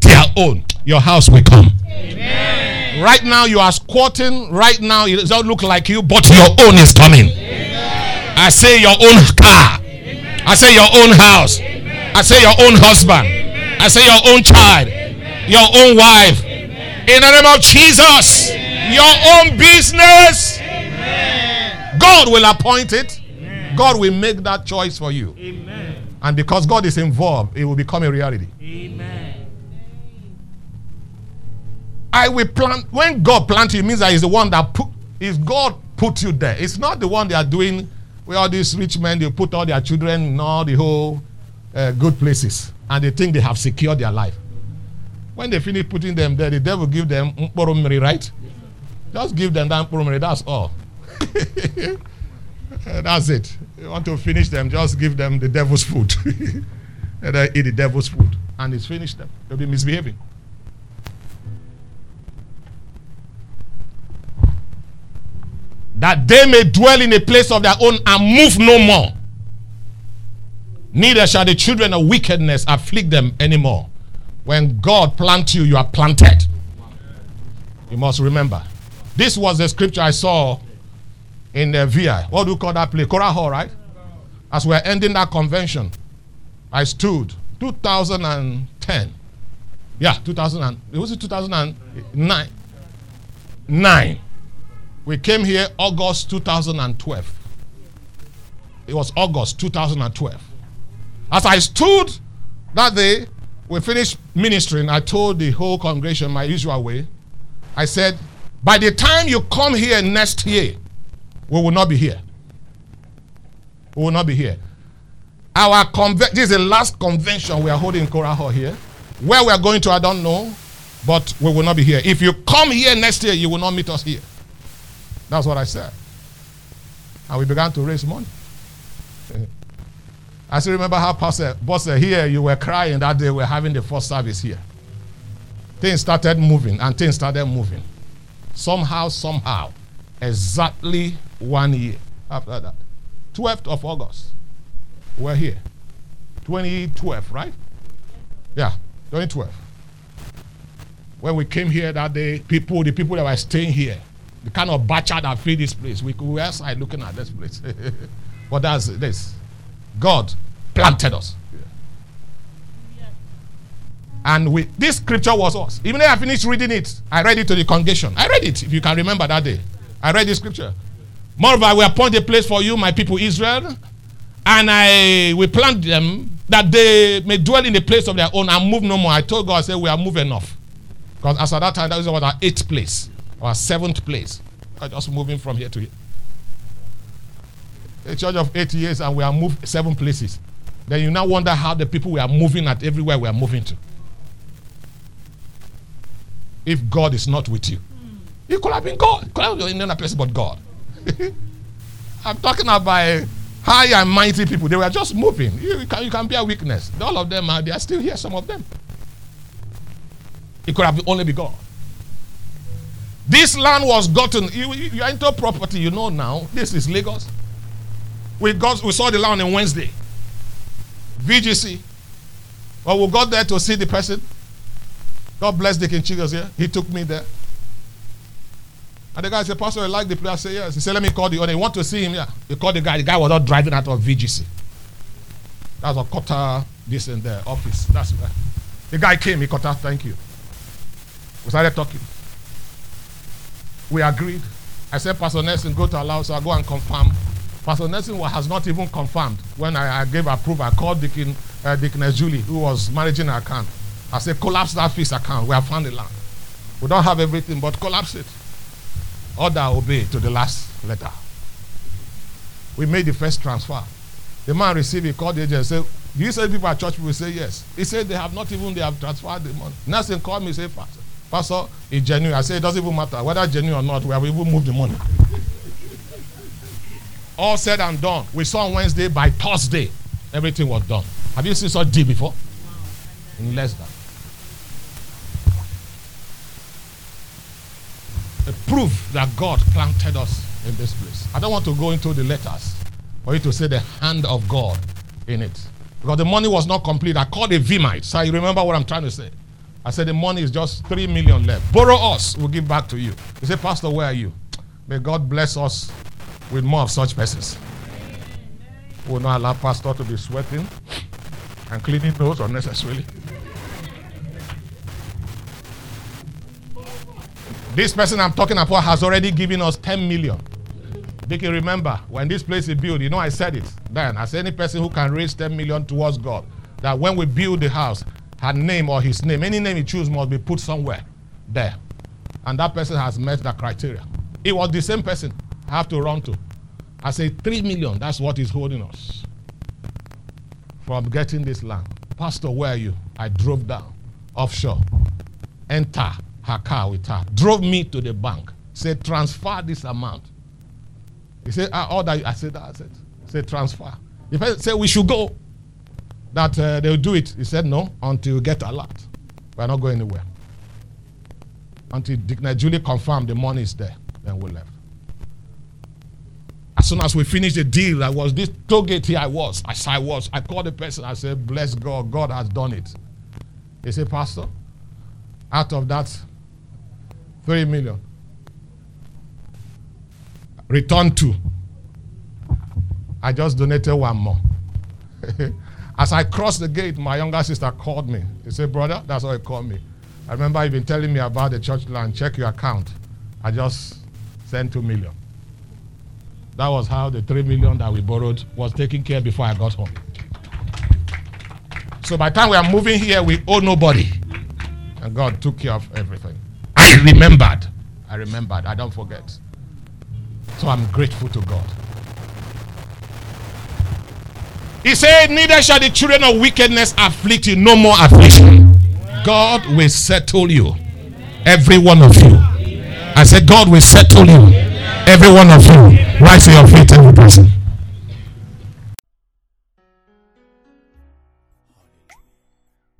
their own. Your house will come. Amen. Right now, you are squatting. Right now, it doesn't look like you, but your own is coming. Amen. I say your own car. Amen. I say your own house. I say your own husband. I say your own child. Your own wife. In the name of Jesus. Your own business. God will appoint it. God will make that choice for you. And because God is involved, it will become a reality. Amen. I will plant. When God plant you, means that He's the one that put. Is God put you there? It's not the one they are doing. Where all these rich men they put all their children all the whole uh, good places, and they think they have secured their life. When they finish putting them there, the devil give them mporomiri, right? Just give them that mporomiri. That's all. that's it you want to finish them, just give them the devil's food. and they eat the devil's food. And it's finished them. They'll be misbehaving. That they may dwell in a place of their own and move no more. Neither shall the children of wickedness afflict them anymore. When God plants you, you are planted. You must remember. This was the scripture I saw in the VI. What do you call that place? Cora Hall, right? As we're ending that convention, I stood 2010. Yeah, 2000 and, was it 2009? Nine. We came here August 2012. It was August 2012. As I stood that day, we finished ministering. I told the whole congregation my usual way. I said, by the time you come here next year, we will not be here. We will not be here. Our conve- this is the last convention we are holding in Cora Hall here. Where we are going to, I don't know, but we will not be here. If you come here next year, you will not meet us here. That's what I said. And we began to raise money. I still remember how Pastor here, you were crying that day we are having the first service here. Things started moving and things started moving. Somehow, somehow, exactly one year after that. 12th of August. We're here. 2012, right? Yeah, 2012. When we came here that day, people, the people that were staying here, the kind of butcher that filled this place, we were outside looking at this place. but that's this. God planted us. And we, this scripture was us. Even though I finished reading it, I read it to the congregation. I read it, if you can remember that day. I read the scripture. Moreover, I will appoint a place for you, my people Israel, and I will plant them that they may dwell in the place of their own and move no more. I told God, I said, we are moving enough. Because as at that time, that was our eighth place, our seventh place. I'm just moving from here to here. A church of eight years, and we are moved seven places. Then you now wonder how the people we are moving at everywhere we are moving to. If God is not with you, hmm. it could have been God. Could have been in another person but God. I'm talking about eh, high and mighty people. They were just moving. You, you, can, you can be a weakness. All of them are they are still here, some of them. It could have only be God. This land was gotten. You, you, you enter property, you know now. This is Lagos. We got we saw the land on Wednesday. VGC. Well, we got there to see the person. God bless Deacon Chigos here. He took me there. And the guy said, Pastor, I like the place. I said, yes. He said, let me call the owner. You want to see him? Yeah. He called the guy. The guy was not driving out of VGC. That's a quarter this and there office. That's right. The guy came. He cut out. Thank you. We started talking. We agreed. I said, Pastor Nelson, go to allow, so I go and confirm. Pastor Nelson has not even confirmed. When I, I gave approval, I called Deacon, uh, Deaconess Julie, who was managing our account. I said, collapse that fees account. We have found the land. We don't have everything, but collapse it. Order obey to the last letter. We made the first transfer. The man received, he called the agent said, Do you say people at church will say yes? He said they have not even they have transferred the money. Nothing called me say Pastor, Pastor, it's genuine. I said it doesn't even matter whether genuine or not. We have even moved the money. All said and done. We saw on Wednesday by Thursday, everything was done. Have you seen such deal before? In less than. A proof that God planted us in this place. I don't want to go into the letters for you to say the hand of God in it. Because the money was not complete. I called a Vimite. So you remember what I'm trying to say. I said the money is just three million left. Borrow us, we'll give back to you. He said, Pastor, where are you? May God bless us with more of such persons. We will not allow pastor to be sweating and cleaning those unnecessarily. This person I'm talking about has already given us 10 million. They can remember when this place is built, you know, I said it then. As any person who can raise 10 million towards God, that when we build the house, her name or his name, any name he choose must be put somewhere there. And that person has met that criteria. It was the same person have to run to. I say, 3 million, that's what is holding us from getting this land. Pastor, where are you? I drove down offshore, enter her car with her, drove me to the bank, said, transfer this amount. He said, ah, all that. I said, that. I said, say transfer. If I say we should go. That uh, they'll do it. He said, no, until you get a lot. We're not going anywhere. Until Dick Julie confirmed the money is there, then we left. As soon as we finished the deal, I was this toll gate here. I was. As I was, I called the person. I said, "Bless God, God has done it." He said, "Pastor, out of that three million, return two. I just donated one more. As I crossed the gate, my younger sister called me. He said, Brother, that's how he called me. I remember he been telling me about the church land. Check your account. I just sent two million. That was how the three million that we borrowed was taken care before I got home. So by the time we are moving here, we owe nobody. And God took care of everything. I remembered. I remembered. I don't forget. So I'm grateful to God. He said, Neither shall the children of wickedness afflict you, no more affliction. God will settle you. Every one of you. I said, God will settle you. Every one of you. Rise to your feet, every person.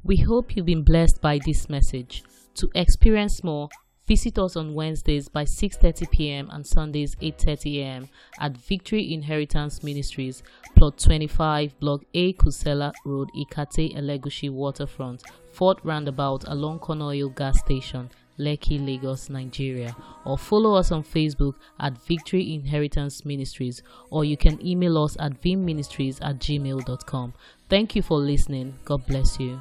We hope you've been blessed by this message. To experience more, Visit us on Wednesdays by 6:30 p.m. and Sundays 8:30 a.m. at Victory Inheritance Ministries, plot 25, block A, Kusenla Road, Ikate, Elegushi Waterfront, Fort Roundabout along Conoil Gas Station, Lekki, Lagos, Nigeria. Or follow us on Facebook at Victory Inheritance Ministries, or you can email us at vimministries at gmail.com. Thank you for listening. God bless you.